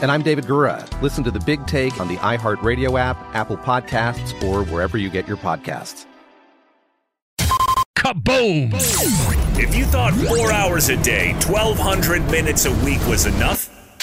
And I'm David Gura. Listen to the big take on the iHeartRadio app, Apple Podcasts, or wherever you get your podcasts. Kaboom! If you thought four hours a day, 1,200 minutes a week was enough,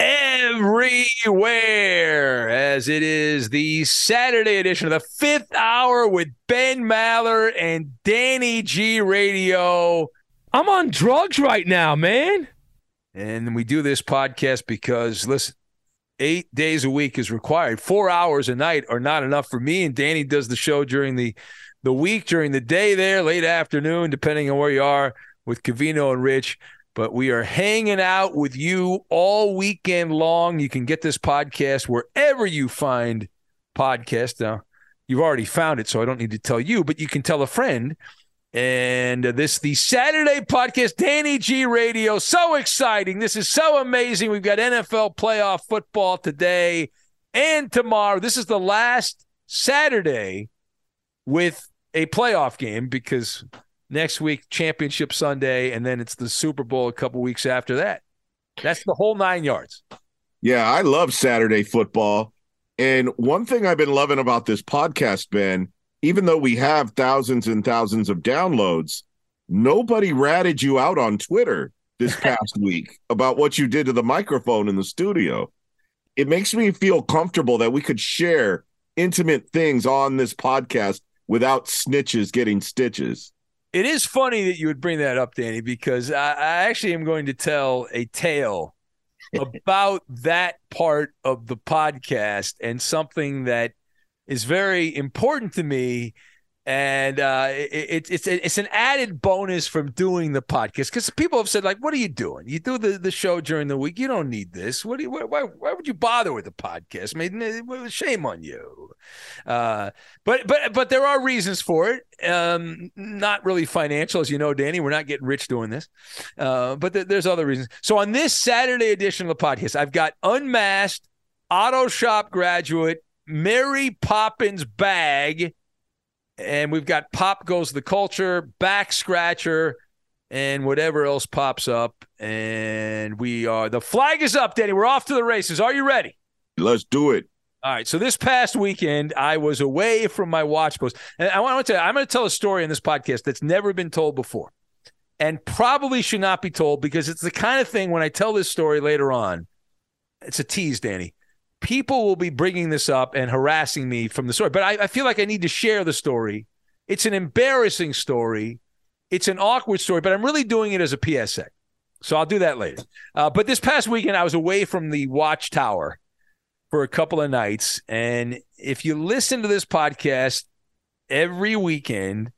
everywhere, as it is the Saturday edition of the fifth hour with Ben Maller and Danny G Radio. I'm on drugs right now, man. And we do this podcast because, listen, eight days a week is required. Four hours a night are not enough for me. And Danny does the show during the, the week, during the day there, late afternoon, depending on where you are with Covino and Rich but we are hanging out with you all weekend long. You can get this podcast wherever you find podcasts. Now, you've already found it, so I don't need to tell you, but you can tell a friend. And this the Saturday podcast, Danny G Radio. So exciting. This is so amazing. We've got NFL playoff football today and tomorrow. This is the last Saturday with a playoff game because next week championship sunday and then it's the super bowl a couple weeks after that. That's the whole nine yards. Yeah i love saturday football. And one thing i've been loving about this podcast ben even though we have thousands and thousands of downloads nobody ratted you out on twitter this past week about what you did to the microphone in the studio. It makes me feel comfortable that we could share intimate things on this podcast without snitches getting stitches it is funny that you would bring that up, Danny, because I, I actually am going to tell a tale about that part of the podcast and something that is very important to me and uh, it, it's it's an added bonus from doing the podcast because people have said like, "What are you doing? You do the, the show during the week. You don't need this. What do you? Why, why would you bother with the podcast? I mean, shame on you." Uh, but but but there are reasons for it. Um, not really financial, as you know, Danny. We're not getting rich doing this, uh, but th- there's other reasons. So on this Saturday edition of the podcast, I've got unmasked auto shop graduate Mary Poppins bag and we've got Pop Goes the Culture, Back Scratcher, and whatever else pops up. And we are, the flag is up, Danny. We're off to the races. Are you ready? Let's do it. All right. So this past weekend, I was away from my watch post. And I want to tell you, I'm going to tell a story in this podcast that's never been told before and probably should not be told because it's the kind of thing when I tell this story later on, it's a tease, Danny people will be bringing this up and harassing me from the story. But I, I, feel like I need to share the story. It's an embarrassing story. It's an awkward story, but I'm really doing it as a PSA. So I'll do that later. Uh, but this past weekend, I was away from the Watchtower for a couple of nights. And if you listen to this podcast every weekend,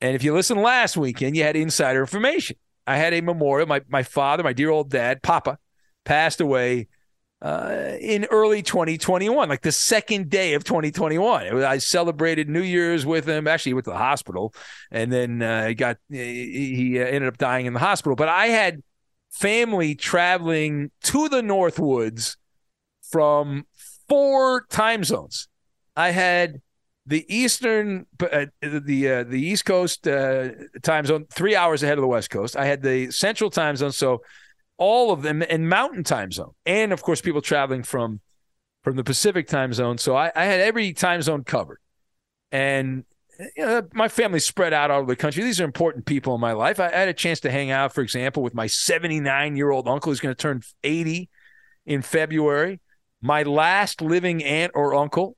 and if you listen last weekend, you had insider information. I had a memorial. My, my father, my dear old dad, Papa, passed away uh, in early 2021, like the second day of 2021. Was, I celebrated New Year's with him. Actually, he went to the hospital, and then uh, he got he, he ended up dying in the hospital. But I had family traveling to the Northwoods from four time zones. I had the Eastern, uh, the uh, the East Coast uh, time zone, three hours ahead of the West Coast. I had the Central time zone, so all of them, in Mountain time zone, and of course people traveling from from the Pacific time zone. So I, I had every time zone covered, and you know, my family spread out all over the country. These are important people in my life. I, had a chance to hang out, for example, with my 79 year old uncle who's going to turn 80 in February. My last living aunt or uncle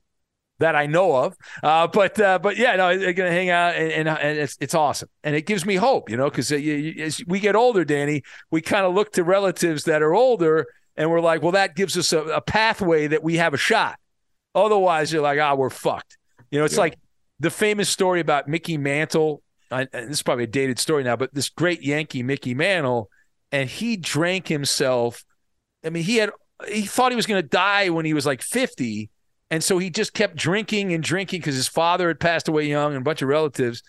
that I know of. Uh, but uh, but yeah, no, they're gonna hang out and, and, and, it's it's awesome, and it gives me hope, you know, because uh, as we get older, Danny, we kind of look to relatives that are older, and we're like, well, that gives us a, a pathway that we have a shot. Otherwise, you're like, ah, oh, we're fucked. You know, it's yeah. like the famous story about Mickey Mantle. I, this is probably a dated story now, but this great Yankee Mickey Mantle, and he drank himself. I mean, he had he thought he was going to die when he was like 50 and so he just kept drinking and drinking because his father had passed away young and a bunch of relatives.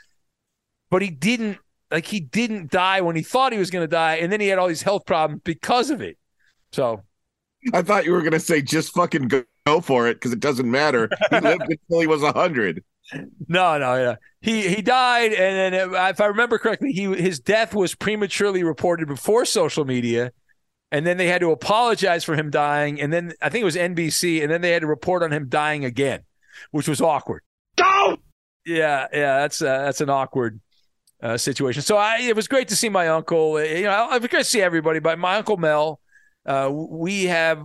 But he didn't like he didn't die when he thought he was going to die, and then he had all these health problems because of it. So I thought you were going to say just fucking go, go for it because it doesn't matter. He lived until he was a hundred. No, no, yeah. He he died, and then if I remember correctly, he his death was prematurely reported before social media, and then they had to apologize for him dying, and then I think it was NBC, and then they had to report on him dying again, which was awkward. Go. Yeah, yeah, that's uh, that's an awkward uh, situation. So I, it was great to see my uncle. You know, it was great to see everybody, but my uncle Mel, uh, we have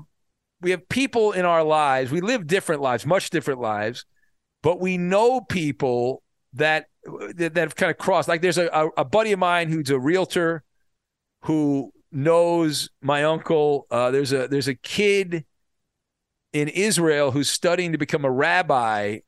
we have people in our lives. We live different lives, much different lives, but we know people that that, have kind of crossed. Like there's a, a buddy of mine who's a realtor who knows my uncle. Uh, there's a there's a kid in Israel who's studying to become a rabbi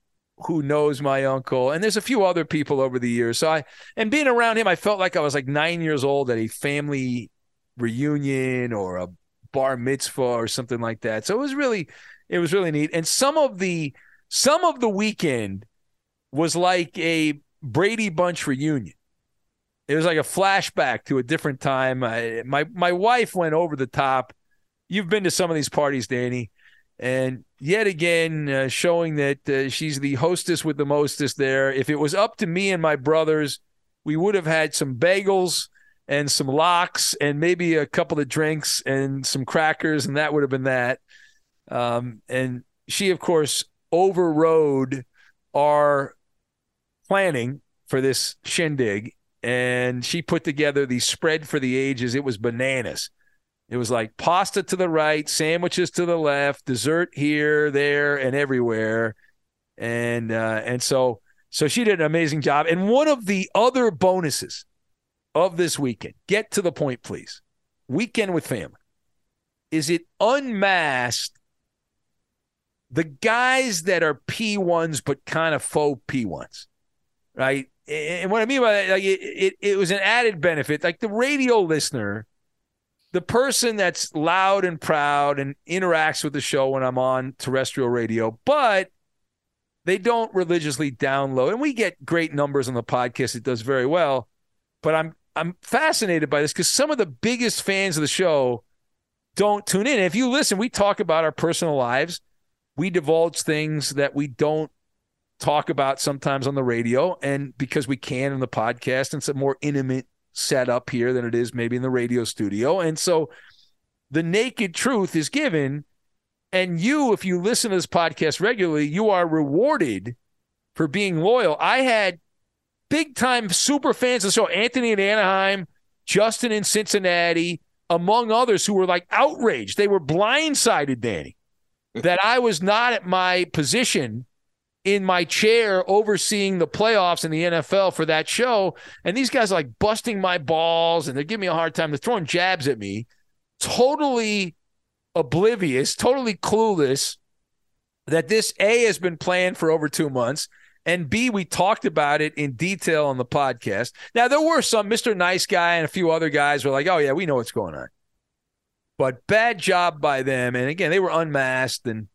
who knows my uncle and there's a few other people over the years. So i and being around him i felt like i was like nine years old at a family reunion or a bar mitzvah or something like that. So it was really it was really neat. And some of the some of the weekend was like a brady bunch reunion it was like a flashback to a different time. I, my my wife went over the top. You've been to some of these parties, Danny, and yet again uh, showing that uh, she's the hostess with the mostest there. If it was up to me and my brothers, we would have had some bagels and some lox and maybe a couple of drinks and some crackers, and that would have been that. Um, and she, of course, overrode our planning for this shindig and she put together the spread for the ages. It was bananas. It was like pasta to the right, sandwiches to the left, dessert here, there, and everywhere, and uh, and so so she did an amazing job. And one of the other bonuses of this weekend, get to the point, please. Weekend with family, is it unmasked the guys that are P ones but kind of faux P ones, right? And what I mean by that, like it, it, it was an added benefit. Like the radio listener, the person that's loud and proud and interacts with the show when I'm on terrestrial radio, but they don't religiously download. And we get great numbers on the podcast. It does very well. But I'm I'm fascinated by this because some of the biggest fans of the show don't tune in. If you listen, we talk about our personal lives. We divulge things that we don't talk about sometimes on the radio, and because we can in the podcast, and it's a more intimate setup here than it is maybe in the radio studio. And so the naked truth is given. And you, if you listen to this podcast regularly, you are rewarded for being loyal. I had big time super fans of the show, Anthony in Anaheim, Justin in Cincinnati, among others who were like outraged. They were blindsided, Danny, that I was not at my position in my chair overseeing the playoffs in the NFL for that show. And these guys are like busting my balls and they're giving me a hard time. They're throwing jabs at me, totally oblivious, totally clueless that this A has been planned for over two months. And B, we talked about it in detail on the podcast. Now, there were some, Mr. Nice Guy and a few other guys were like, oh, yeah, we know what's going on. But bad job by them. And again, they were unmasked and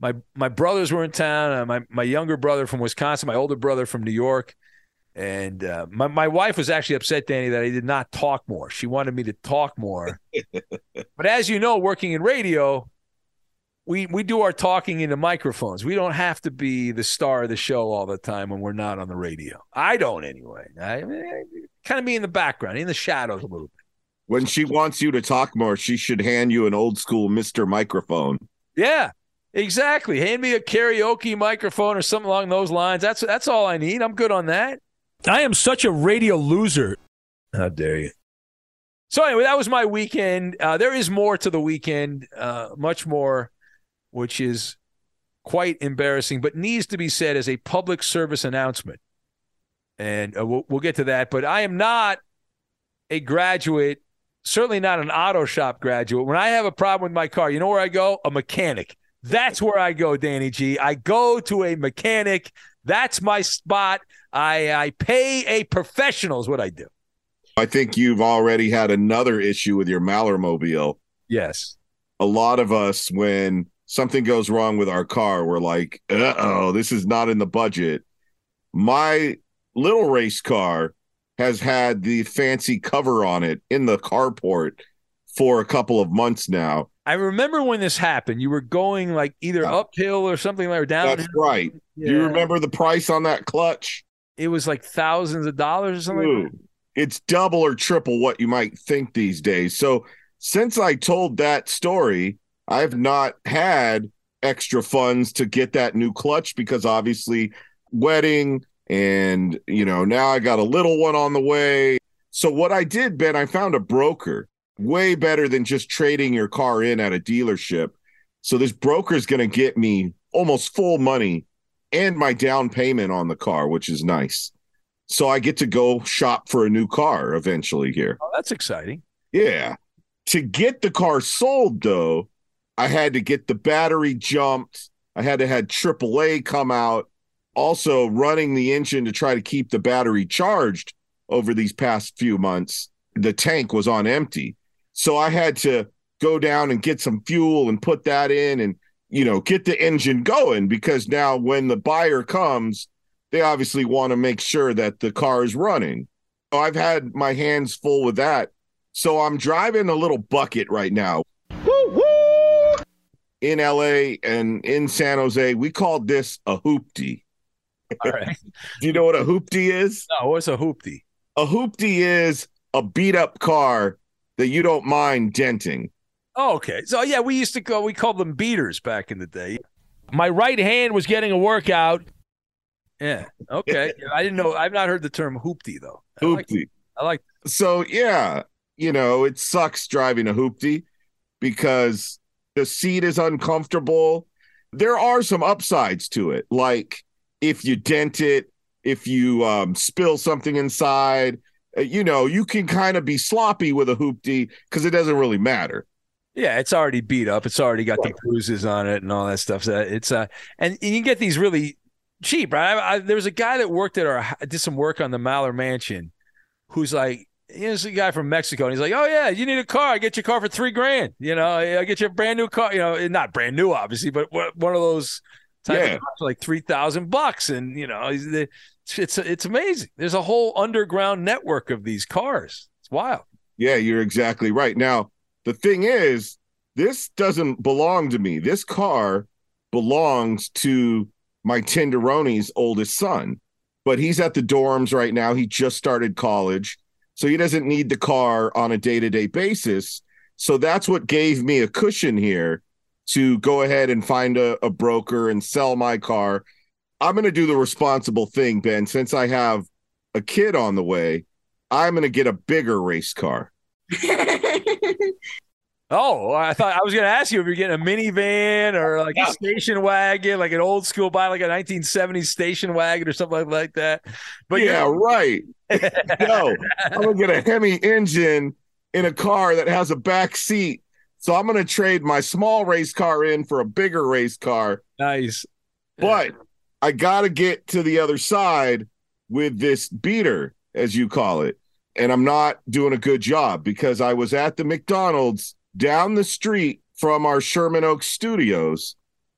my my brothers were in town. Uh, my my younger brother from Wisconsin, my older brother from New York, And uh, my my wife was actually upset, Danny, that I did not talk more. She wanted me to talk more. but as you know, working in radio, we we do our talking into microphones. We don't have to be the star of the show all the time when we're not on the radio. I don't anyway. I, I kind of be in the background, in the shadows a little bit. When she wants you to talk more, she should hand you an old school Mister Microphone. Yeah, exactly. Hand me a karaoke microphone or something along those lines. That's that's all I need. I'm good on that. I am such a radio loser. How dare you? So anyway, that was my weekend. Uh, there is more to the weekend, uh, much more, which is quite embarrassing, but needs to be said as a public service announcement. And uh, we'll, we'll get to that. But I am not a graduate, certainly not an auto shop graduate. When I have a problem with my car, you know where I go? A mechanic. That's where I go, Danny G. I go to a mechanic. That's my spot. I, I pay a professional, is what I do. I think you've already had another issue with your Mallermobile. Yes. A lot of us, when something goes wrong with our car, we're like, uh oh, this is not in the budget. My little race car has had the fancy cover on it in the carport for a couple of months now. I remember when this happened. You were going like either Yeah. uphill or something like or down. That's right. Do you remember the price on that clutch? It was like thousands of dollars or something. like that. It's double or triple what you might think these days. So since I told that story, I've not had extra funds to get that new clutch because obviously wedding and you know now I got a little one on the way. So what I did, Ben, I found a broker way better than just trading your car in at a dealership. So this broker is going to get me almost full money and my down payment on the car, which is nice. So I get to go shop for a new car eventually here. Oh, that's exciting. Yeah. To get the car sold though, I had to get the battery jumped. I had to had AAA come out, also running the engine to try to keep the battery charged over these past few months. The tank was on empty. So I had to go down and get some fuel and put that in and you know, get the engine going because now when the buyer comes, they obviously want to make sure that the car is running. So I've had my hands full with that. So I'm driving a little bucket right now. In LA and in San Jose, we called this a hoopty. All right. Do you know what a hoopty is? No, what's a hoopty? A hoopty is a beat up car that you don't mind denting. Oh, okay. So yeah, we used to go. We called them beaters back in the day. My right hand was getting a workout. Yeah. Okay. I didn't know. I've not heard the term hoopty though. I like. Hoopty. I like. So yeah, you know, it sucks driving a hoopty because the seat is uncomfortable. There are some upsides to it, like if you dent it, if you um, spill something inside, you know, you can kind of be sloppy with a hoopty because it doesn't really matter. Yeah, it's already beat up. It's already got the bruises on it and all that stuff. So it's uh, and, and you can get these really cheap, right? I, I, there was a guy that worked at our did some work on the Maller Mansion, who's like, here's a guy from Mexico, and he's like, oh yeah, you need a car, I get your car for three grand. You know, I get you a brand new car. You know, not brand new, obviously, but one of those Yeah. for like three thousand bucks, and you know, it's it's amazing. There's a whole underground network of these cars. It's wild. Yeah, you're exactly right. Now, the thing is, this doesn't belong to me. This car belongs to my Tenderoni's oldest son, but he's at the dorms right now. He just started college, so he doesn't need the car on a day to day basis. So that's what gave me a cushion here to go ahead and find a, a broker and sell my car. I'm going to do the responsible thing, Ben. Since I have a kid on the way, I'm going to get a bigger race car. Oh, I thought I was going to ask you if you're getting a minivan or like a station wagon, like an old school buy, like a 1970s station wagon or something like that. But yeah, right. no, I'm gonna get a Hemi engine in a car that has a back seat. So I'm gonna trade my small race car in for a bigger race car. nice. But I gotta get to the other side with this beater, as you call it. And I'm not doing a good job because I was at the McDonald's down the street from our Sherman Oaks studios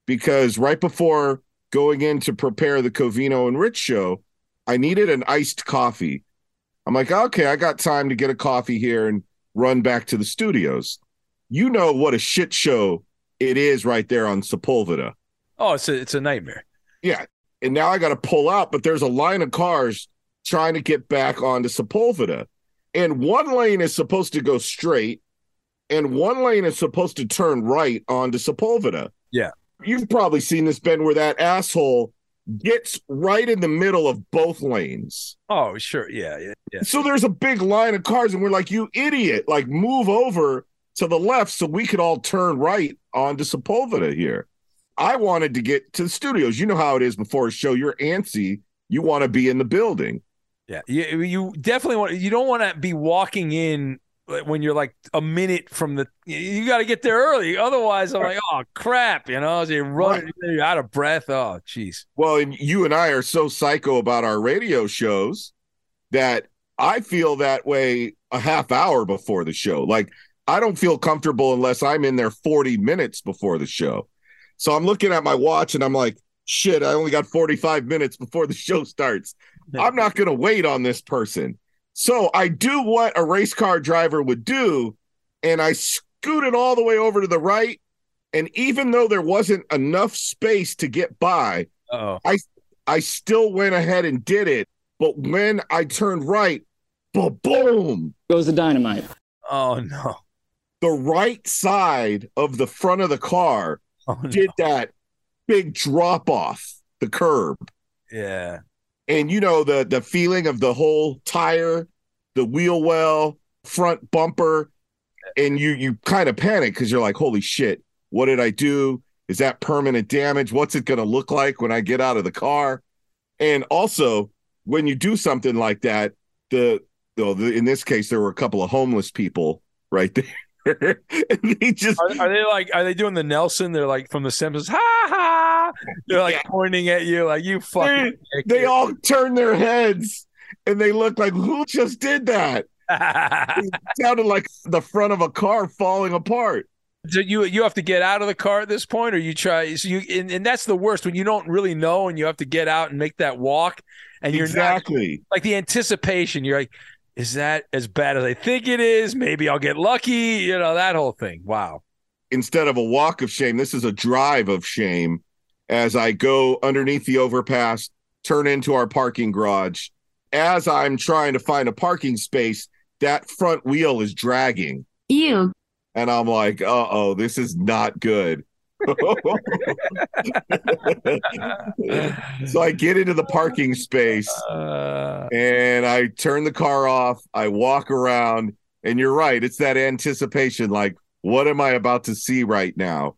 because right before going in to prepare the Covino and Rich show, I needed an iced coffee. I'm like, okay, I got time to get a coffee here and run back to the studios. You know what a shit show it is right there on Sepulveda. Oh, it's a it's a nightmare. Yeah. And now I got to pull out, but there's a line of cars trying to get back onto Sepulveda. And one lane is supposed to go straight, and one lane is supposed to turn right onto Sepulveda. Yeah. You've probably seen this, Ben, where that asshole gets right in the middle of both lanes. Oh, sure. Yeah, yeah, yeah. So there's a big line of cars, and we're like, you idiot, like move over to the left so we could all turn right onto Sepulveda here. I wanted to get to the studios. You know how it is before a show. You're antsy. You want to be in the building. Yeah, you, you definitely want. You don't want to be walking in when you're like a minute from the. You got to get there early, otherwise I'm like, oh crap, you know, as you run, right. you're out of breath. Oh, jeez. Well, and you and I are so psycho about our radio shows that I feel that way a half hour before the show. Like I don't feel comfortable unless I'm in there 40 minutes before the show. So I'm looking at my watch and I'm like, shit, I only got 45 minutes before the show starts. I'm not going to wait on this person. So I do what a race car driver would do, and I scooted all the way over to the right. And even though there wasn't enough space to get by, Uh-oh. I I still went ahead and did it. But when I turned right, boom, goes the dynamite. Oh no. The right side of the front of the car oh, no. did that big drop off the curb. Yeah and you know the the feeling of the whole tire, the wheel well, front bumper, and you you kind of panic because you're like, holy shit, what did I do? Is that permanent damage? What's it going to look like when I get out of the car? And also, when you do something like that, the, the, the in this case, there were a couple of homeless people right there. they just are, are, they like are they doing the Nelson? They're like from the Simpsons, ha ha. They're like yeah. pointing at you like you fucking. They, they all turn their heads and they look like who just did that. it sounded like the front of a car falling apart. So you you have to get out of the car at this point, or you try. So you and, and that's the worst when you don't really know and you have to get out and make that walk, and you're exactly not, like the anticipation. You're like, is that as bad as I think it is? Maybe I'll get lucky. You know, that whole thing. Wow. Instead of a walk of shame, this is a drive of shame as I go underneath the overpass, turn into our parking garage. As I'm trying to find a parking space, that front wheel is dragging. Ew. And I'm like, uh oh, this is not good. So I get into the parking space uh, and I turn the car off. I walk around, and you're right. It's that anticipation like, what am I about to see right now?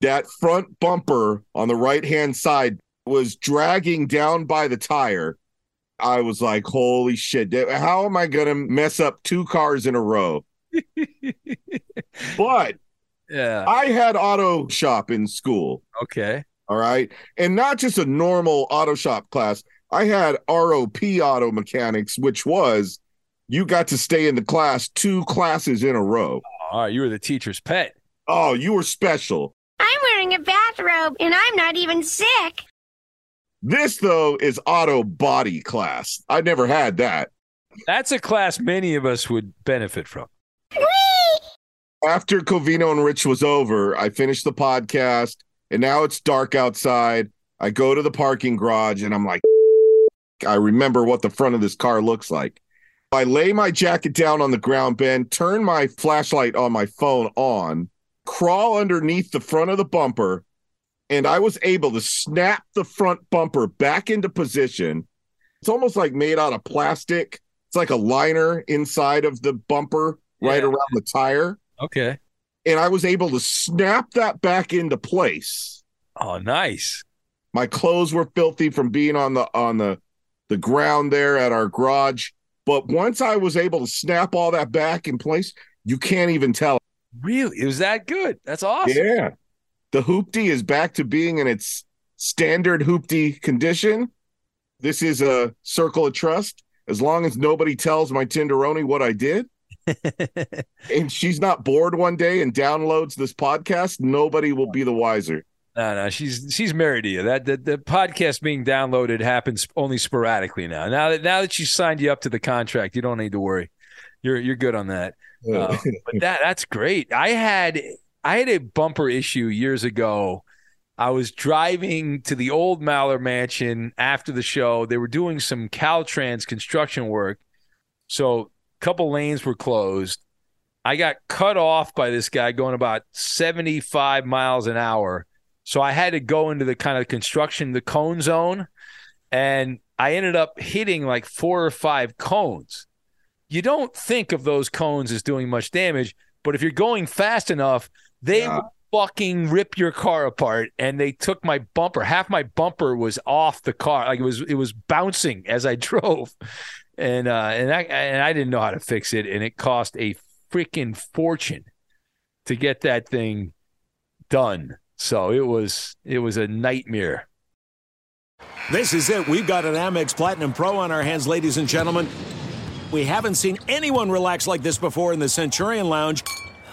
That front bumper on the right hand side was dragging down by the tire. I was like, holy shit. How am I going to mess up two cars in a row? but yeah. I had auto shop in school. Okay. All right. And not just a normal auto shop class. I had ROP auto mechanics, which was you got to stay in the class two classes in a row. All right. You were the teacher's pet. Oh, you were special. I'm wearing a bathrobe and I'm not even sick. This, though, is auto body class. I never had that. That's a class many of us would benefit from after Covino and Rich was over, I finished the podcast and now it's dark outside. I go to the parking garage and I'm like, I remember what the front of this car looks like. I lay my jacket down on the ground, Ben, turn my flashlight on my phone on, crawl underneath the front of the bumper, and I was able to snap the front bumper back into position. It's almost like made out of plastic. It's like a liner inside of the bumper right yeah. around the tire. Okay. And I was able to snap that back into place. Oh, nice. My clothes were filthy from being on the on the the ground there at our garage. But once I was able to snap all that back in place, you can't even tell. Really? It was that good. That's awesome. Yeah. The hoopty is back to being in its standard hoopty condition. This is a circle of trust. As long as nobody tells my Tenderoni what I did, and she's not bored one day and downloads this podcast, nobody will be the wiser. No, no, she's she's married to you. That the, the podcast being downloaded happens only sporadically now. Now that now that she signed you up to the contract, you don't need to worry. You're you're good on that. Uh, but that that's great. I had I had a bumper issue years ago. I was driving to the old Maller Mansion after the show. They were doing some Caltrans construction work, so couple lanes were closed. I got cut off by this guy going about 75 miles an hour. So I had to go into the kind of construction, the cone zone, and I ended up hitting like four or five cones. You don't think of those cones as doing much damage, but if you're going fast enough, they yeah. fucking rip your car apart. And they took my bumper. Half my bumper was off the car, like it was it was bouncing as I drove, and uh, and I and I didn't know how to fix it, and it cost a freaking fortune to get that thing done. So it was it was a nightmare. This is it. We've got an Amex Platinum Pro on our hands, ladies and gentlemen. We haven't seen anyone relax like this before in the Centurion Lounge.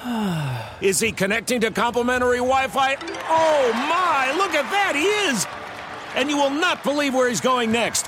Is he connecting to complimentary Wi Fi? Oh my, look at that, he is! And you will not believe where he's going next.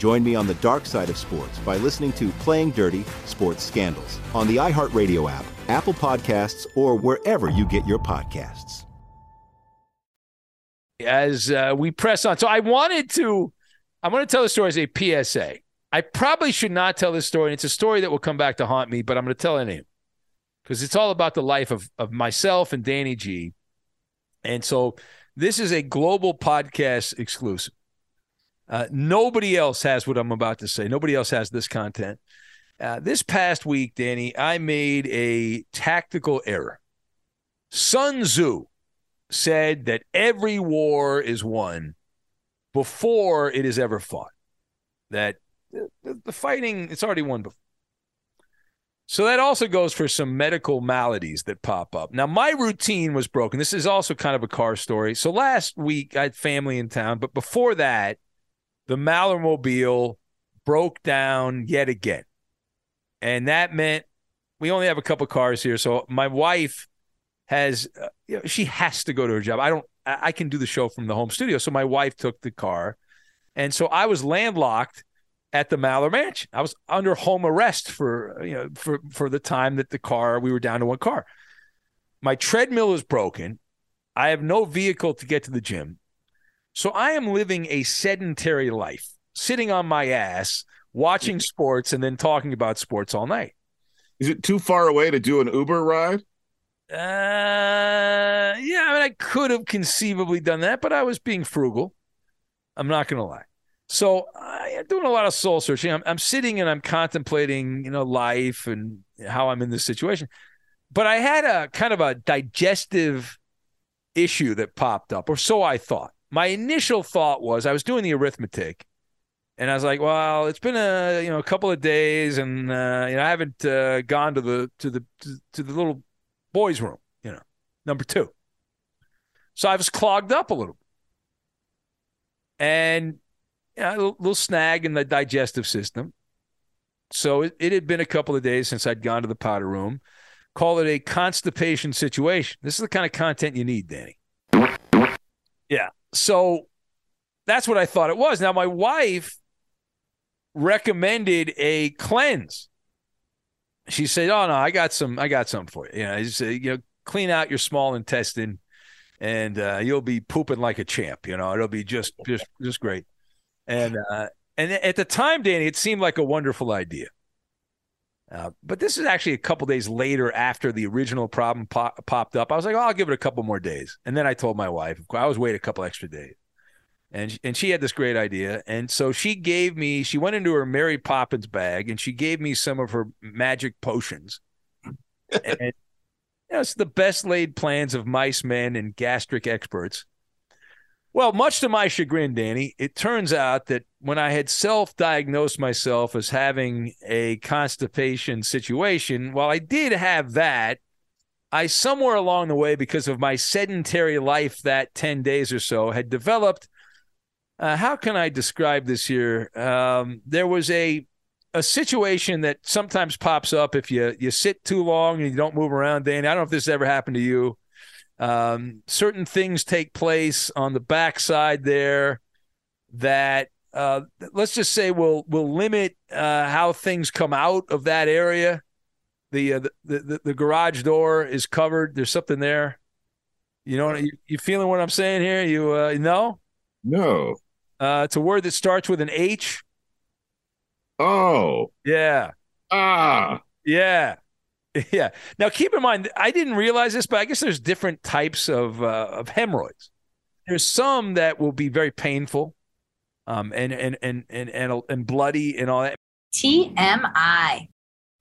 Join me on the dark side of sports by listening to Playing Dirty Sports Scandals on the iHeartRadio app, Apple Podcasts, or wherever you get your podcasts. As uh, we press on, so I wanted to, I want to tell the story as a PSA. I probably should not tell this story. And It's a story that will come back to haunt me, but I'm going to tell it anyway because it's all about the life of, of myself and Danny G. And so this is a global podcast exclusive. Uh, nobody else has what I'm about to say. Nobody else has this content. Uh, this past week, Danny, I made a tactical error. Sun Tzu said that every war is won before it is ever fought. That the, the fighting, it's already won before. So that also goes for some medical maladies that pop up. Now, my routine was broken. This is also kind of a car story. So last week, I had family in town, but before that, the Mallermobile broke down yet again. And that meant we only have a couple cars here. So my wife has, uh, you know, she has to go to her job. I don't, I can do the show from the home studio. So my wife took the car. And so I was landlocked at the Maller Mansion. I was under home arrest for, you know, for, for the time that the car, we were down to one car. My treadmill is broken. I have no vehicle to get to the gym. So I am living a sedentary life, sitting on my ass, watching sports, and then talking about sports all night. Is it too far away to do an Uber ride? Uh, yeah, I mean, I could have conceivably done that, but I was being frugal. I'm not going to lie. So I'm doing a lot of soul searching. I'm, I'm sitting and I'm contemplating, you know, life and how I'm in this situation. But I had a kind of a digestive issue that popped up, or so I thought my initial thought was I was doing the arithmetic, and I was like, well, it's been a you know a couple of days, and uh, you know I haven't uh, gone to the to the to, the little boys' room, you know, number two. So I was clogged up a little, and you know, a little, little snag in the digestive system. So it, it had been a couple of days since I'd gone to the powder room. Call it a constipation situation. This is the kind of content you need, Danny. Yeah. So that's what I thought it was. Now, my wife recommended a cleanse. She said, "Oh no, I got some. I got something for you. You know, just, you know, clean out your small intestine, and uh, you'll be pooping like a champ. You know, it'll be just just just great." And uh, and at the time, Danny, it seemed like a wonderful idea. Uh, but this is actually a couple days later after the original problem pop- popped up. I was like, oh, I'll give it a couple more days. And then I told my wife, I was wait a couple extra days. And, and she had this great idea. And so she gave me, she went into her Mary Poppins bag and she gave me some of her magic potions. and, you know, it's the best laid plans of mice men and gastric experts. Well, much to my chagrin, Danny, it turns out that when I had self diagnosed myself as having a constipation situation, while I did have that, I somewhere along the way, because of my sedentary life that 10 days or so, had developed. Uh, how can I describe this here? Um, there was a a situation that sometimes pops up if you you sit too long and you don't move around, Danny. I don't know if this ever happened to you. Um, certain things take place on the backside there that uh, let's just say will will limit uh, how things come out of that area. The, uh, the, the the garage door is covered. There's something there. You know, you, you feeling what I'm saying here? You uh, know? No. Uh, it's a word that starts with an H. Oh. Yeah. Ah. Yeah. Yeah. Now, keep in mind, I didn't realize this, but I guess there's different types of uh, of hemorrhoids. There's some that will be very painful, um, and and and and and, and bloody and all that. TMI.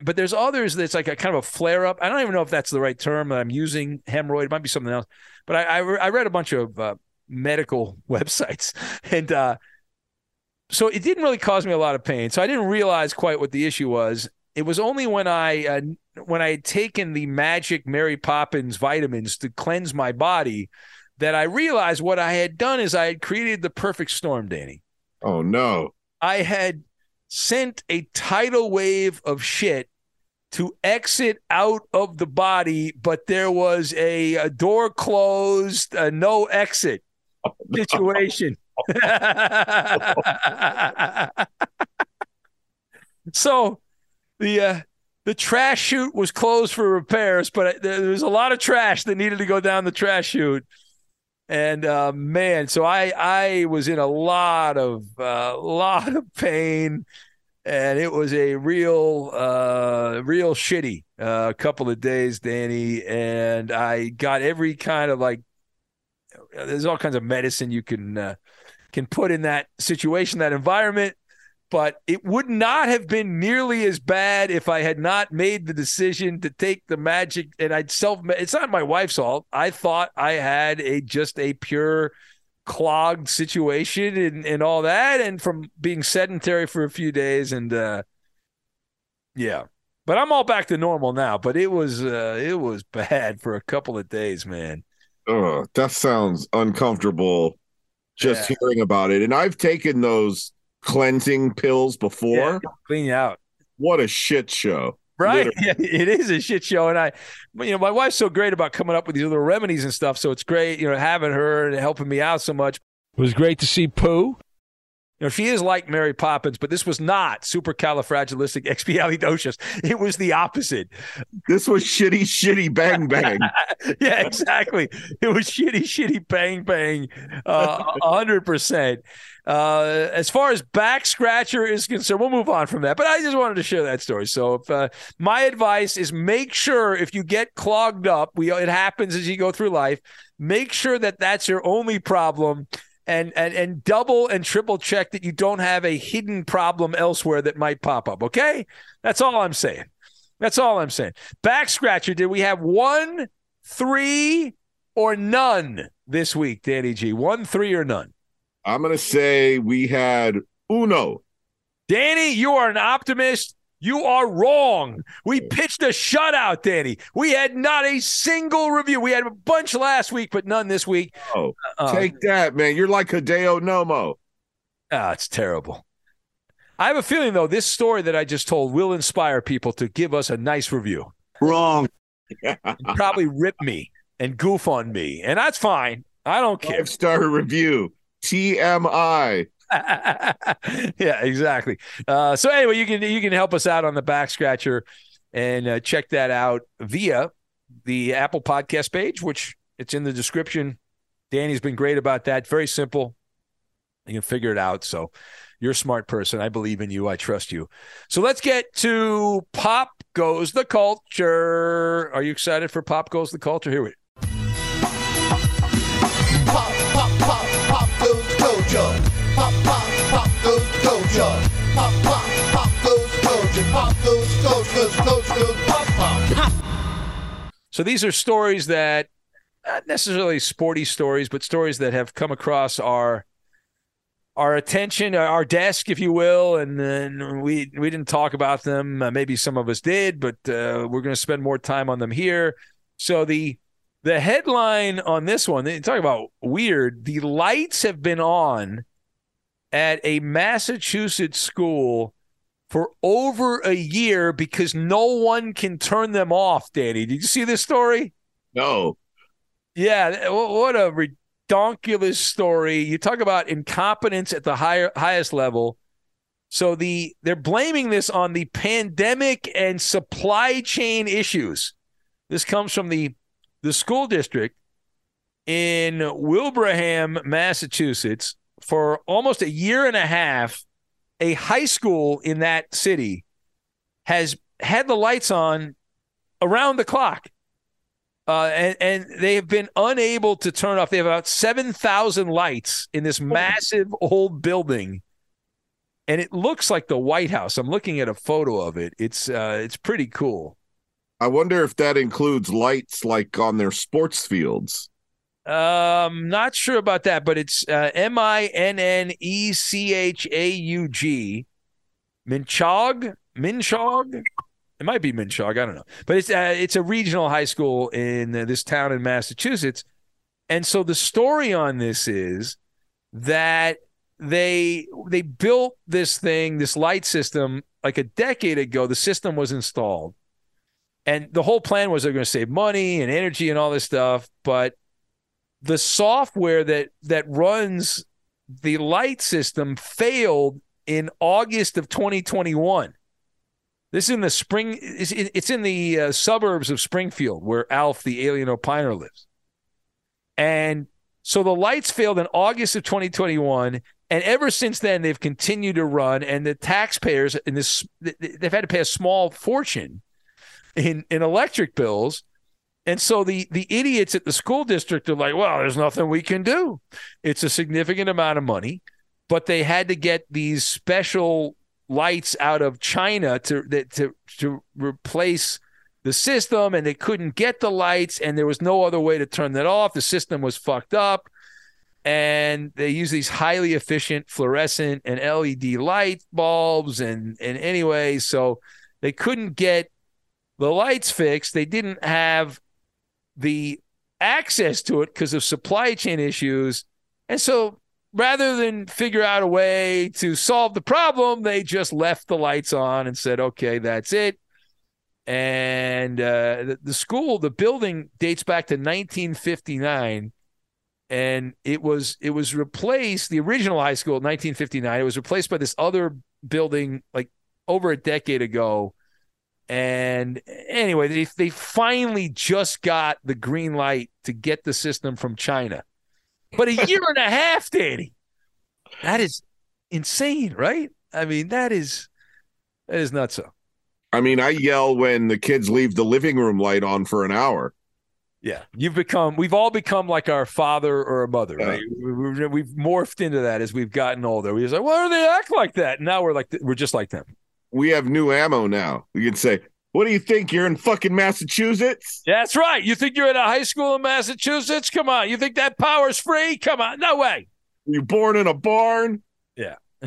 But there's others that's like a kind of a flare up. I don't even know if that's the right term that I'm using. Hemorrhoid it might be something else. But I I, I read a bunch of uh, medical websites, and uh, so it didn't really cause me a lot of pain. So I didn't realize quite what the issue was. It was only when I uh, when I had taken the magic Mary Poppins vitamins to cleanse my body that I realized what I had done is I had created the perfect storm, Danny. Oh no. I had sent a tidal wave of shit to exit out of the body, but there was a, a door closed, a no exit situation. so the uh, the trash chute was closed for repairs, but there was a lot of trash that needed to go down the trash chute. And uh, man, so I I was in a lot of uh, lot of pain, and it was a real uh, real shitty uh, couple of days, Danny. And I got every kind of like there's all kinds of medicine you can uh, can put in that situation, that environment but it would not have been nearly as bad if I had not made the decision to take the magic and I'd self it's not my wife's fault. I thought I had a just a pure clogged situation and, and all that and from being sedentary for a few days and uh yeah. But I'm all back to normal now, but it was uh it was bad for a couple of days, man. Oh, that sounds uncomfortable just yeah. hearing about it. And I've taken those cleansing pills before. Yeah, clean you out. What a shit show. Right. Yeah, it is a shit show. And I, you know, my wife's so great about coming up with these little remedies and stuff. So it's great, you know, having her and helping me out so much. It was great to see Pooh. You know, she is like Mary Poppins, but this was not supercalifragilisticexpialidocious. It was the opposite. This was shitty, shitty bang bang. yeah, exactly. It was shitty, shitty bang bang. Uh, hundred percent. Uh, as far as back scratcher is concerned, we'll move on from that. But I just wanted to share that story. So, if uh, my advice is make sure if you get clogged up, we it happens as you go through life. Make sure that that's your only problem. And, and and double and triple check that you don't have a hidden problem elsewhere that might pop up. Okay, that's all I'm saying. That's all I'm saying. Back scratcher. Did we have one, three, or none this week, Danny G? One, three, or none? I'm to say we had uno. Danny, you are an optimist. You are wrong. We pitched a shutout, Danny. We had not a single review. We had a bunch last week, but none this week. Oh, uh, take that, man. You're like Hideo Nomo. Ah, it's terrible. I have a feeling, though, this story that I just told will inspire people to give us a nice review. Wrong. probably rip me and goof on me, and that's fine. I don't care. Five star review. TMI. yeah, exactly. Uh, so anyway, you can you can help us out on the back scratcher and uh, check that out via the Apple Podcast page, which it's in the description. Danny's been great about that. Very simple. You can figure it out. So you're a smart person. I believe in you. I trust you. So let's get to Pop Goes the Culture. Are you excited for Pop Goes the Culture? Here we Pop, pop, pop, pop goes the culture. Culture. Pop, pop, pop goes the culture. Pop goes the culture, goes the goes pop, pop, pop. So these are stories that not necessarily sporty stories, but stories that have come across our our attention, our desk, if you will, and then we we didn't talk about them. Uh, maybe some of us did, but uh, we're going to spend more time on them here. So the the headline on this one, they talk about weird. The lights have been on at a Massachusetts school for over a year because no one can turn them off. Danny, did you see this story? No. Yeah, what a redonkulous story. You talk about incompetence at the higher highest level. So the they're blaming this on the pandemic and supply chain issues. This comes from the the school district in Wilbraham, Massachusetts, for almost a year and a half. A high school in that city has had the lights on around the clock. Uh, and, and they have been unable to turn off. They have about 7,000 lights in this massive old building. And it looks like the White House. I'm looking at a photo of it. It's uh, it's pretty cool. I wonder if that includes lights like on their sports fields. Um, not sure about that, but it's uh, M I N N E C H A U G, Minchog, Minchog. It might be Minchog. I don't know, but it's uh, it's a regional high school in uh, this town in Massachusetts, and so the story on this is that they they built this thing, this light system, like a decade ago. The system was installed, and the whole plan was they're going to save money and energy and all this stuff, but the software that that runs the light system failed in August of 2021. This is in the spring. It's in the uh, suburbs of Springfield, where Alf, the alien opiner, lives. And so the lights failed in August of 2021, and ever since then they've continued to run. And the taxpayers in this, they've had to pay a small fortune in in electric bills. And so the the idiots at the school district are like, well, there's nothing we can do. It's a significant amount of money, but they had to get these special lights out of China to to to replace the system, and they couldn't get the lights, and there was no other way to turn that off. The system was fucked up, and they use these highly efficient fluorescent and LED light bulbs, and and anyway, so they couldn't get the lights fixed. They didn't have the access to it because of supply chain issues, and so rather than figure out a way to solve the problem, they just left the lights on and said, okay, that's it. And uh, the, the, school, the building dates back to 1959. And it was it was replaced, the original high school in 1959. It was replaced by this other building like over a decade ago. And anyway, they, they finally just got the green light to get the system from China but a year and a half, Danny. That is insane, right? I mean, that is that is not so. I mean, I yell when the kids leave the living room light on for an hour. Yeah, you've become. We've all become like our father or a mother, yeah. right? We, have morphed into that as we've gotten older. We was like, why do they act like that? And now we're like, we're just like them. We have new ammo now. We can say, what do you think? You're in fucking Massachusetts? That's right. You think you're in a high school in Massachusetts? Come on. You think that power's free? Come on. No way. You born in a barn? Yeah.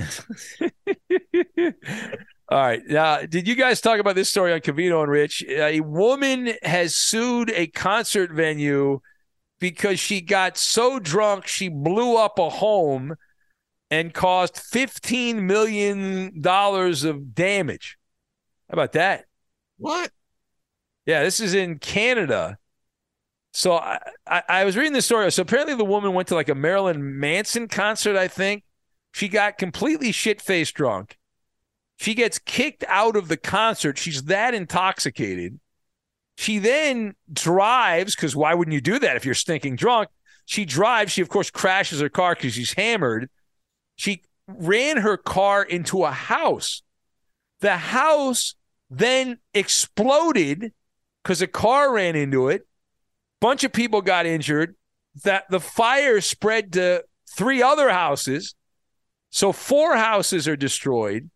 All right. Now, did you guys talk about this story on Covino and Rich? A woman has sued a concert venue because she got so drunk she blew up a home and caused $15 million of damage. How about that? What? Yeah, this is in Canada. So I, I, I was reading this story. So apparently the woman went to like a Marilyn Manson concert, I think, She got completely shit faced drunk. She gets kicked out of the concert. She's that intoxicated. She then drives, because why wouldn't you do that if you're stinking drunk? She drives. She, of course, crashes her car because she's hammered. She ran her car into a house. The house then exploded because a car ran into it. Bunch of people got injured. That the fire spread to three other houses. So four houses are destroyed.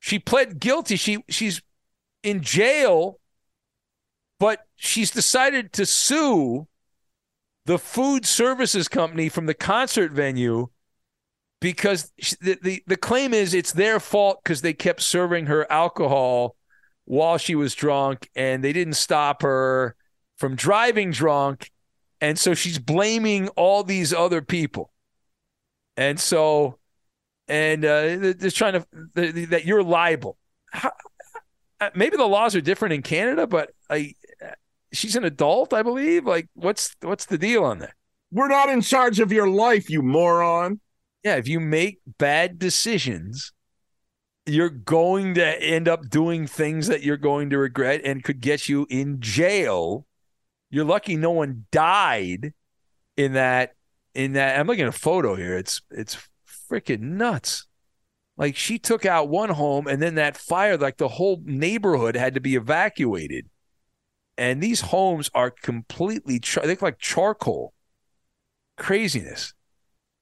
She pled guilty. She she's in jail, but she's decided to sue the food services company from the concert venue because the, the, the claim is it's their fault because they kept serving her alcohol while she was drunk and they didn't stop her from driving drunk. And so she's blaming all these other people. And so, and uh, they're trying to, that you're liable. How, uh, maybe the laws are different in Canada, but I, she's an adult, I believe. Like, what's what's the deal on that? We're not in charge of your life, you moron. Yeah, if you make bad decisions, you're going to end up doing things that you're going to regret and could get you in jail. You're lucky no one died in that in that I'm looking at a photo here. It's it's freaking nuts. Like she took out one home and then that fire like the whole neighborhood had to be evacuated. And these homes are completely char- they look like charcoal. Craziness.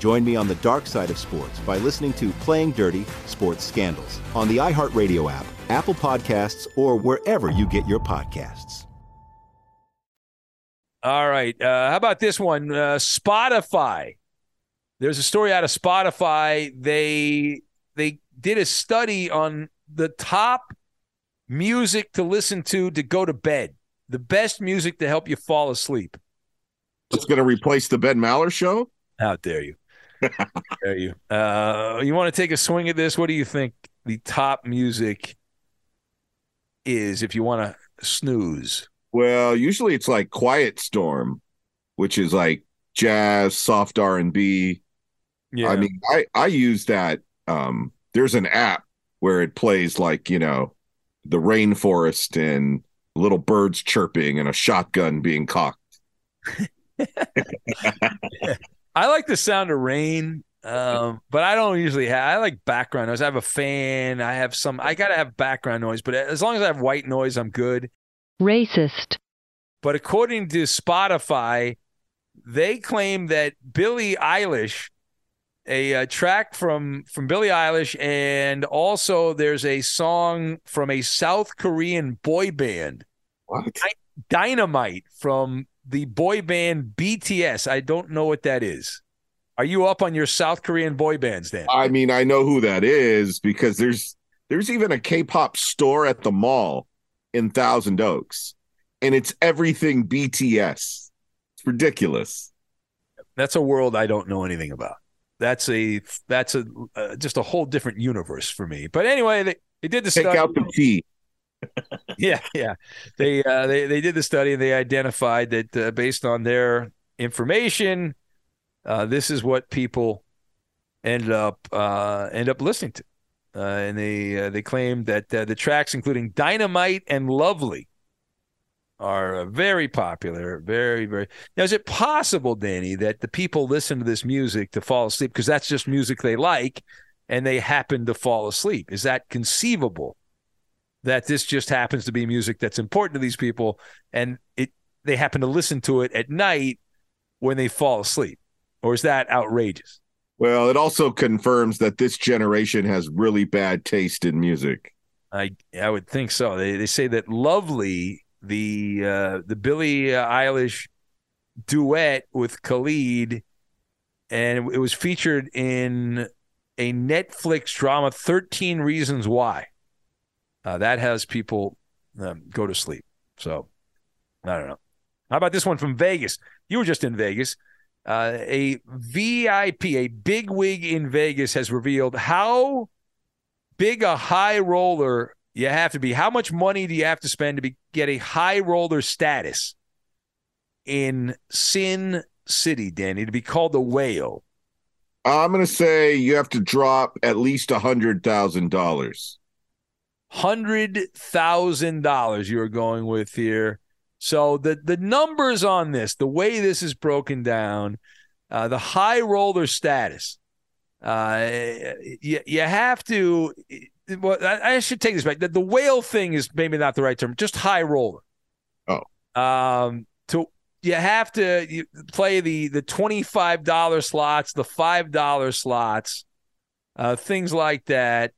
Join me on the dark side of sports by listening to Playing Dirty Sports Scandals on the iHeartRadio app, Apple Podcasts, or wherever you get your podcasts. All right. Uh, how about this one? Uh, Spotify. There's a story out of Spotify. They they did a study on the top music to listen to to go to bed. The best music to help you fall asleep. It's going to replace the Ben Maller show. How dare you? Dare you? Uh, you want to take a swing at this? What do you think the top music is if you want to snooze? Well, usually it's like Quiet Storm, which is like jazz, soft R and B. Yeah. I mean, I I use that. Um, there's an app where it plays like you know the rainforest and little birds chirping and a shotgun being cocked. I like the sound of rain, um, but I don't usually have. I like background noise. I have a fan. I have some. I gotta have background noise, but as long as I have white noise, I'm good. Racist. But according to Spotify, they claim that Billie Eilish, a, uh track from from Billie Eilish, and also there's a song from a South Korean boy band, What? Dynamite from the boy band BTS. I don't know what that is. Are you up on your South Korean boy bands, Dan? I mean, I know who that is because there's there's even a K-pop store at the mall in Thousand Oaks, and it's everything BTS. It's ridiculous. That's a world I don't know anything about. that's a that's a uh, just a whole different universe for me. But anyway, they, they did the Take study. out the P. yeah, yeah. They uh, they they did the study and they identified that uh, based on their information, uh, this is what people ended up uh, end up listening to, uh, and they uh, they claimed that uh, the tracks, including "Dynamite" and "Lovely," are uh, very popular. Very very. Now, is it possible, Danny, that the people listen to this music to fall asleep because that's just music they like, and they happen to fall asleep? Is that conceivable? That this just happens to be music that's important to these people, and it they happen to listen to it at night when they fall asleep, or is that outrageous? Well, it also confirms that this generation has really bad taste in music. I I would think so. They they say that "Lovely," the uh, the Billie Eilish duet with Khalid, and it was featured in a Netflix drama, Thirteen Reasons Why. Uh, that has people um, go to sleep. So I don't know. How about this one from Vegas? You were just in Vegas. Uh, a VIP, a big wig in Vegas, has revealed how big a high roller you have to be. How much money do you have to spend to be, get a high roller status in Sin City, Danny, to be called a whale? I'm going to say you have to drop at least a hundred thousand dollars. Hundred thousand dollars you are going with here. So the the numbers on this, the way this is broken down, uh, the high roller status, uh, you, you have to. Well, I, I should take this back. The, the whale thing is maybe not the right term. Just high roller. Oh. Um. To you have to you play the the twenty five dollar slots, the five dollar slots, uh, things like that.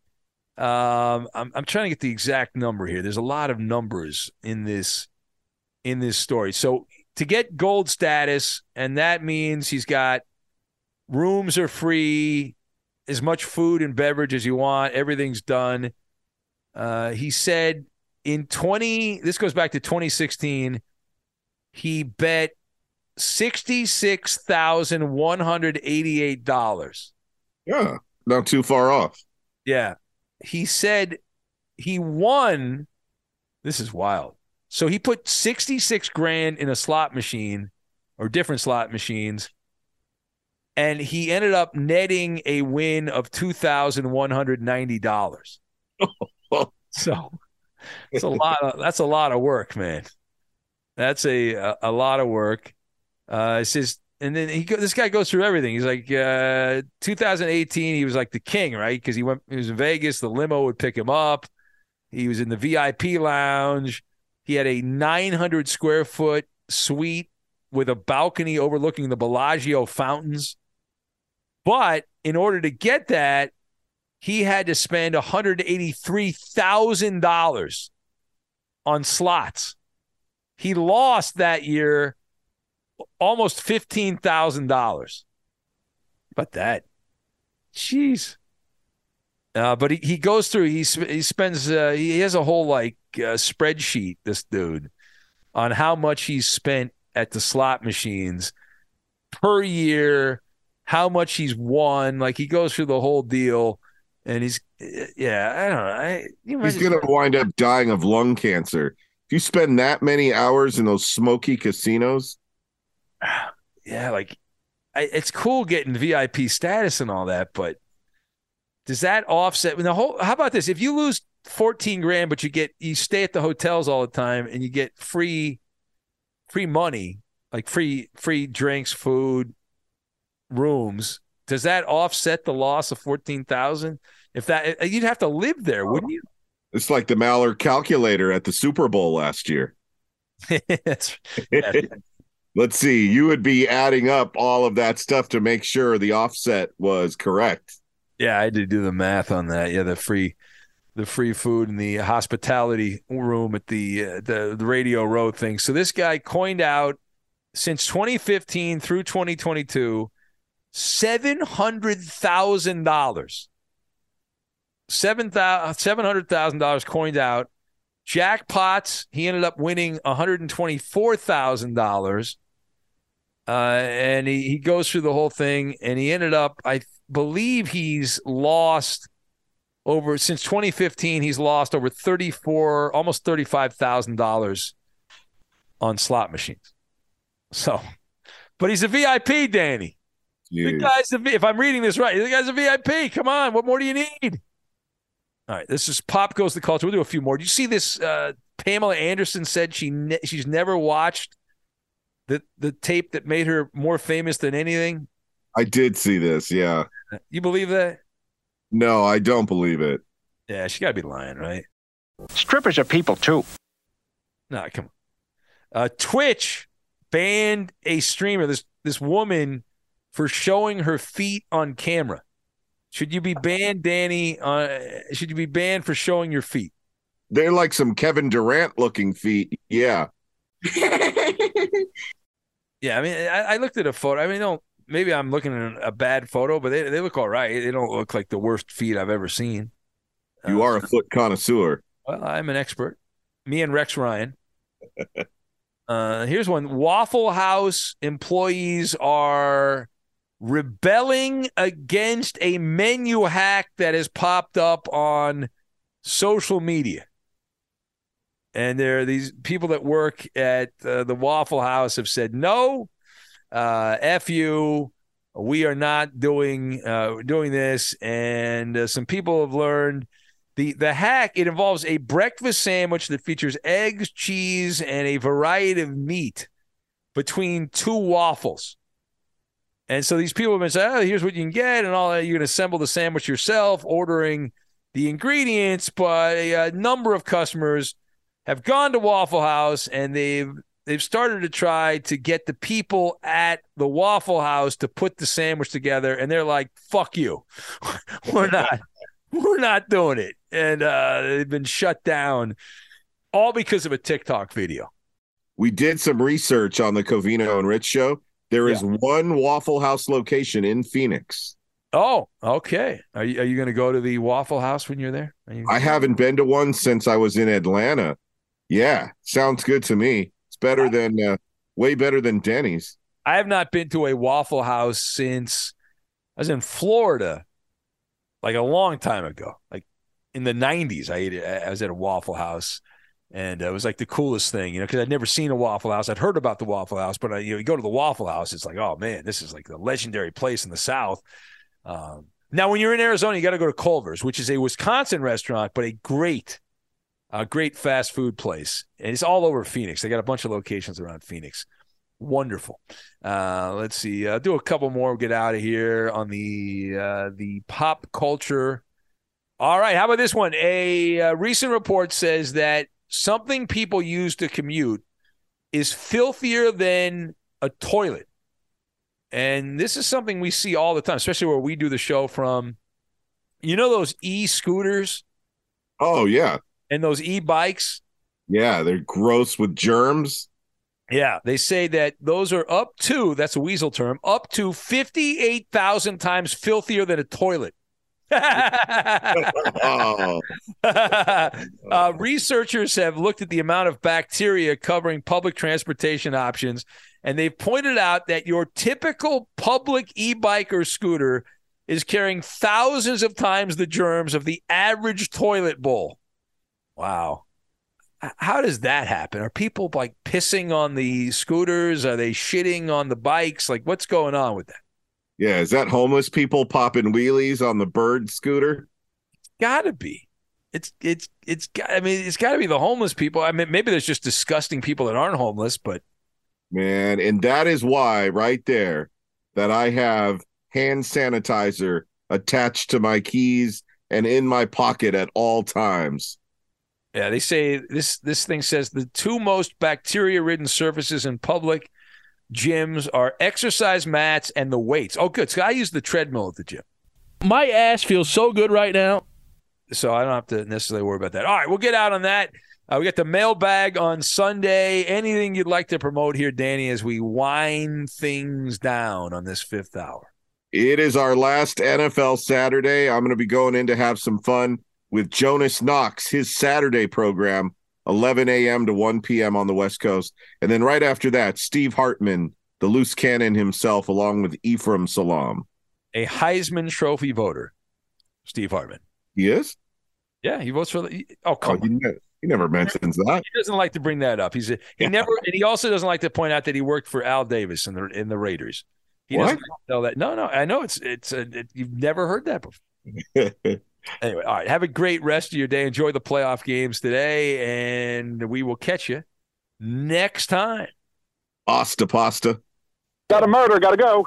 Um, I'm I'm trying to get the exact number here. There's a lot of numbers in this in this story. So to get gold status, and that means he's got rooms are free, as much food and beverage as you want, everything's done. Uh, he said in 20, this goes back to 2016, he bet $66,188. Yeah, not too far off. Yeah. He said he won. This is wild. So he put 66 grand in a slot machine or different slot machines. And he ended up netting a win of $2,190. so it's a lot of, that's a lot of work, man. That's a, a, a lot of work. Uh, it says, and then he this guy goes through everything. He's like, uh, 2018, he was like the king, right? Because he went, he was in Vegas. The limo would pick him up. He was in the VIP lounge. He had a 900 square foot suite with a balcony overlooking the Bellagio fountains. But in order to get that, he had to spend $183,000 on slots. He lost that year almost $15,000. But that, jeez. Uh, but he, he goes through, he, he spends, uh, he has a whole like uh, spreadsheet, this dude, on how much he's spent at the slot machines per year, how much he's won. Like he goes through the whole deal. And he's, yeah, I don't know. I, he's going to wind up dying of lung cancer. If you spend that many hours in those smoky casinos, yeah, like I, it's cool getting VIP status and all that, but does that offset the whole? How about this? If you lose 14 grand, but you get you stay at the hotels all the time and you get free free money, like free free drinks, food, rooms, does that offset the loss of 14,000? If that uh, you'd have to live there, wouldn't you? It's like the Mallard calculator at the Super Bowl last year. That's, Let's see. You would be adding up all of that stuff to make sure the offset was correct. Yeah, I had to do the math on that. Yeah, the free the free food and the hospitality room at the uh, the, the Radio Row thing. So this guy coined out since 2015 through 2022 seven hundred thousand dollars. Seven thousand seven hundred thousand dollars coined out. Jackpots. He ended up winning one hundred and twenty four thousand uh. And he, he goes through the whole thing, and he ended up. I believe he's lost over since 2015. He's lost over 34, almost thirty-five thousand dollars on slot machines. So, but he's a VIP, Danny. The guy's a, V- if I'm reading this right, the guy's a VIP. Come on, what more do you need? All right, this is pop goes the culture. We'll do a few more. Do you see this? Uh, Pamela Anderson said she ne- she's never watched the the tape that made her more famous than anything. I did see this. Yeah. You believe that? No, I don't believe it. Yeah, she got to be lying, right? Strippers are people too. Nah, come on. Uh, Twitch banned a streamer, this this woman, for showing her feet on camera. Should you be banned, Danny? Uh, should you be banned for showing your feet? They're like some Kevin Durant looking feet. Yeah. Yeah, I mean, I, I looked at a photo. I mean, don't maybe I'm looking at a bad photo, but they they look all right. They don't look like the worst feet I've ever seen. You are a foot connoisseur. Well, I'm an expert. Me and Rex Ryan. Uh, here's one. Waffle House employees are rebelling against a menu hack that has popped up on social media. And there are these people that work at uh, the Waffle House have said, no, uh, F you. We are not doing uh, doing this. And uh, some people have learned the the hack. It involves a breakfast sandwich that features eggs, cheese, and a variety of meat between two waffles. And so these people have been saying, "Oh, here's what you can get," and all that. You can assemble the sandwich yourself, ordering the ingredients. But a, a number of customers have gone to Waffle House and they've they've started to try to get the people at the Waffle House to put the sandwich together, and they're like, "Fuck you, we're not, we're not doing it," and uh, they've been shut down, all because of a TikTok video. We did some research on the Covino and Rich show. There is one Waffle House location in Phoenix. Oh, okay. Are you, are you going to go to the Waffle House when you're there? You- I haven't been to one since I was in Atlanta. Yeah, sounds good to me. It's better than uh, way better than Denny's. I have not been to a Waffle House since I was in Florida, like a long time ago, like in the '90s. I ate. I was at a Waffle House, and it was like the coolest thing, you know, because I'd never seen a Waffle House. I'd heard about the Waffle House, but I, you know, you go to the Waffle House, it's like, oh man, this is like the legendary place in the South. Um, now, when you're in Arizona, you got to go to Culver's, which is a Wisconsin restaurant, but a great, a great fast food place, and it's all over Phoenix. They got a bunch of locations around Phoenix. Wonderful. Uh, let's see. Uh, do a couple more. Get out of here on the uh, the pop culture. All right. How about this one? A, uh recent report says that something people use to commute is filthier than a toilet. And this is something we see all the time, especially where we do the show from. You know those e scooters Oh yeah, and those e bikes? yeah, they're gross with germs. Yeah, they say that those are up to, that's a weasel term, up to 58,000 times filthier than a toilet. Oh, uh, researchers have looked at the amount of bacteria covering public transportation options, and they've pointed out that your typical public e bike or scooter is carrying thousands of times the germs of the average toilet bowl. Wow. How does that happen? Are people like pissing on the scooters? Are they shitting on the bikes? Like, what's going on with that? yeah, is that homeless people popping wheelies on the bird scooter? Gotta be. It's it's it's. got- I mean, it's got to be the homeless people. I mean, maybe there's just disgusting people that aren't homeless, but Man, and that is why right there that I have hand sanitizer attached to my keys and in my pocket at all times. Yeah, they say this this thing says the two most bacteria-ridden surfaces in public gyms are exercise mats and the weights. Oh, good. So I use the treadmill at the gym. My ass feels so good right now. so I don't have to necessarily worry about that. All right, we'll get out on that. Uh, we got the mailbag on Sunday. Anything you'd like to promote here, Danny, as we wind things down on this fifth hour? It is our last NFL Saturday. I'm going to be going in to have some fun with Jonas Knox, his Saturday program, 11 a.m. to 1 p.m. on the West Coast. And then right after that, Steve Hartman, the loose cannon himself, along with Ephraim Salaam. a Heisman Trophy voter, Steve Hartman. He is. Yeah, he votes for the. Oh, come oh, he, he never mentions that. He doesn't like to bring that up. He's a, he never, and he also doesn't like to point out that he worked for Al Davis in the in the Raiders. He What? doesn't tell that. No, no, I know it's it's a, it, you've never heard that before. Anyway, all right. Have a great rest of your day. Enjoy the playoff games today, and we will catch you next time. Pasta, pasta. Got a murder, gotta go.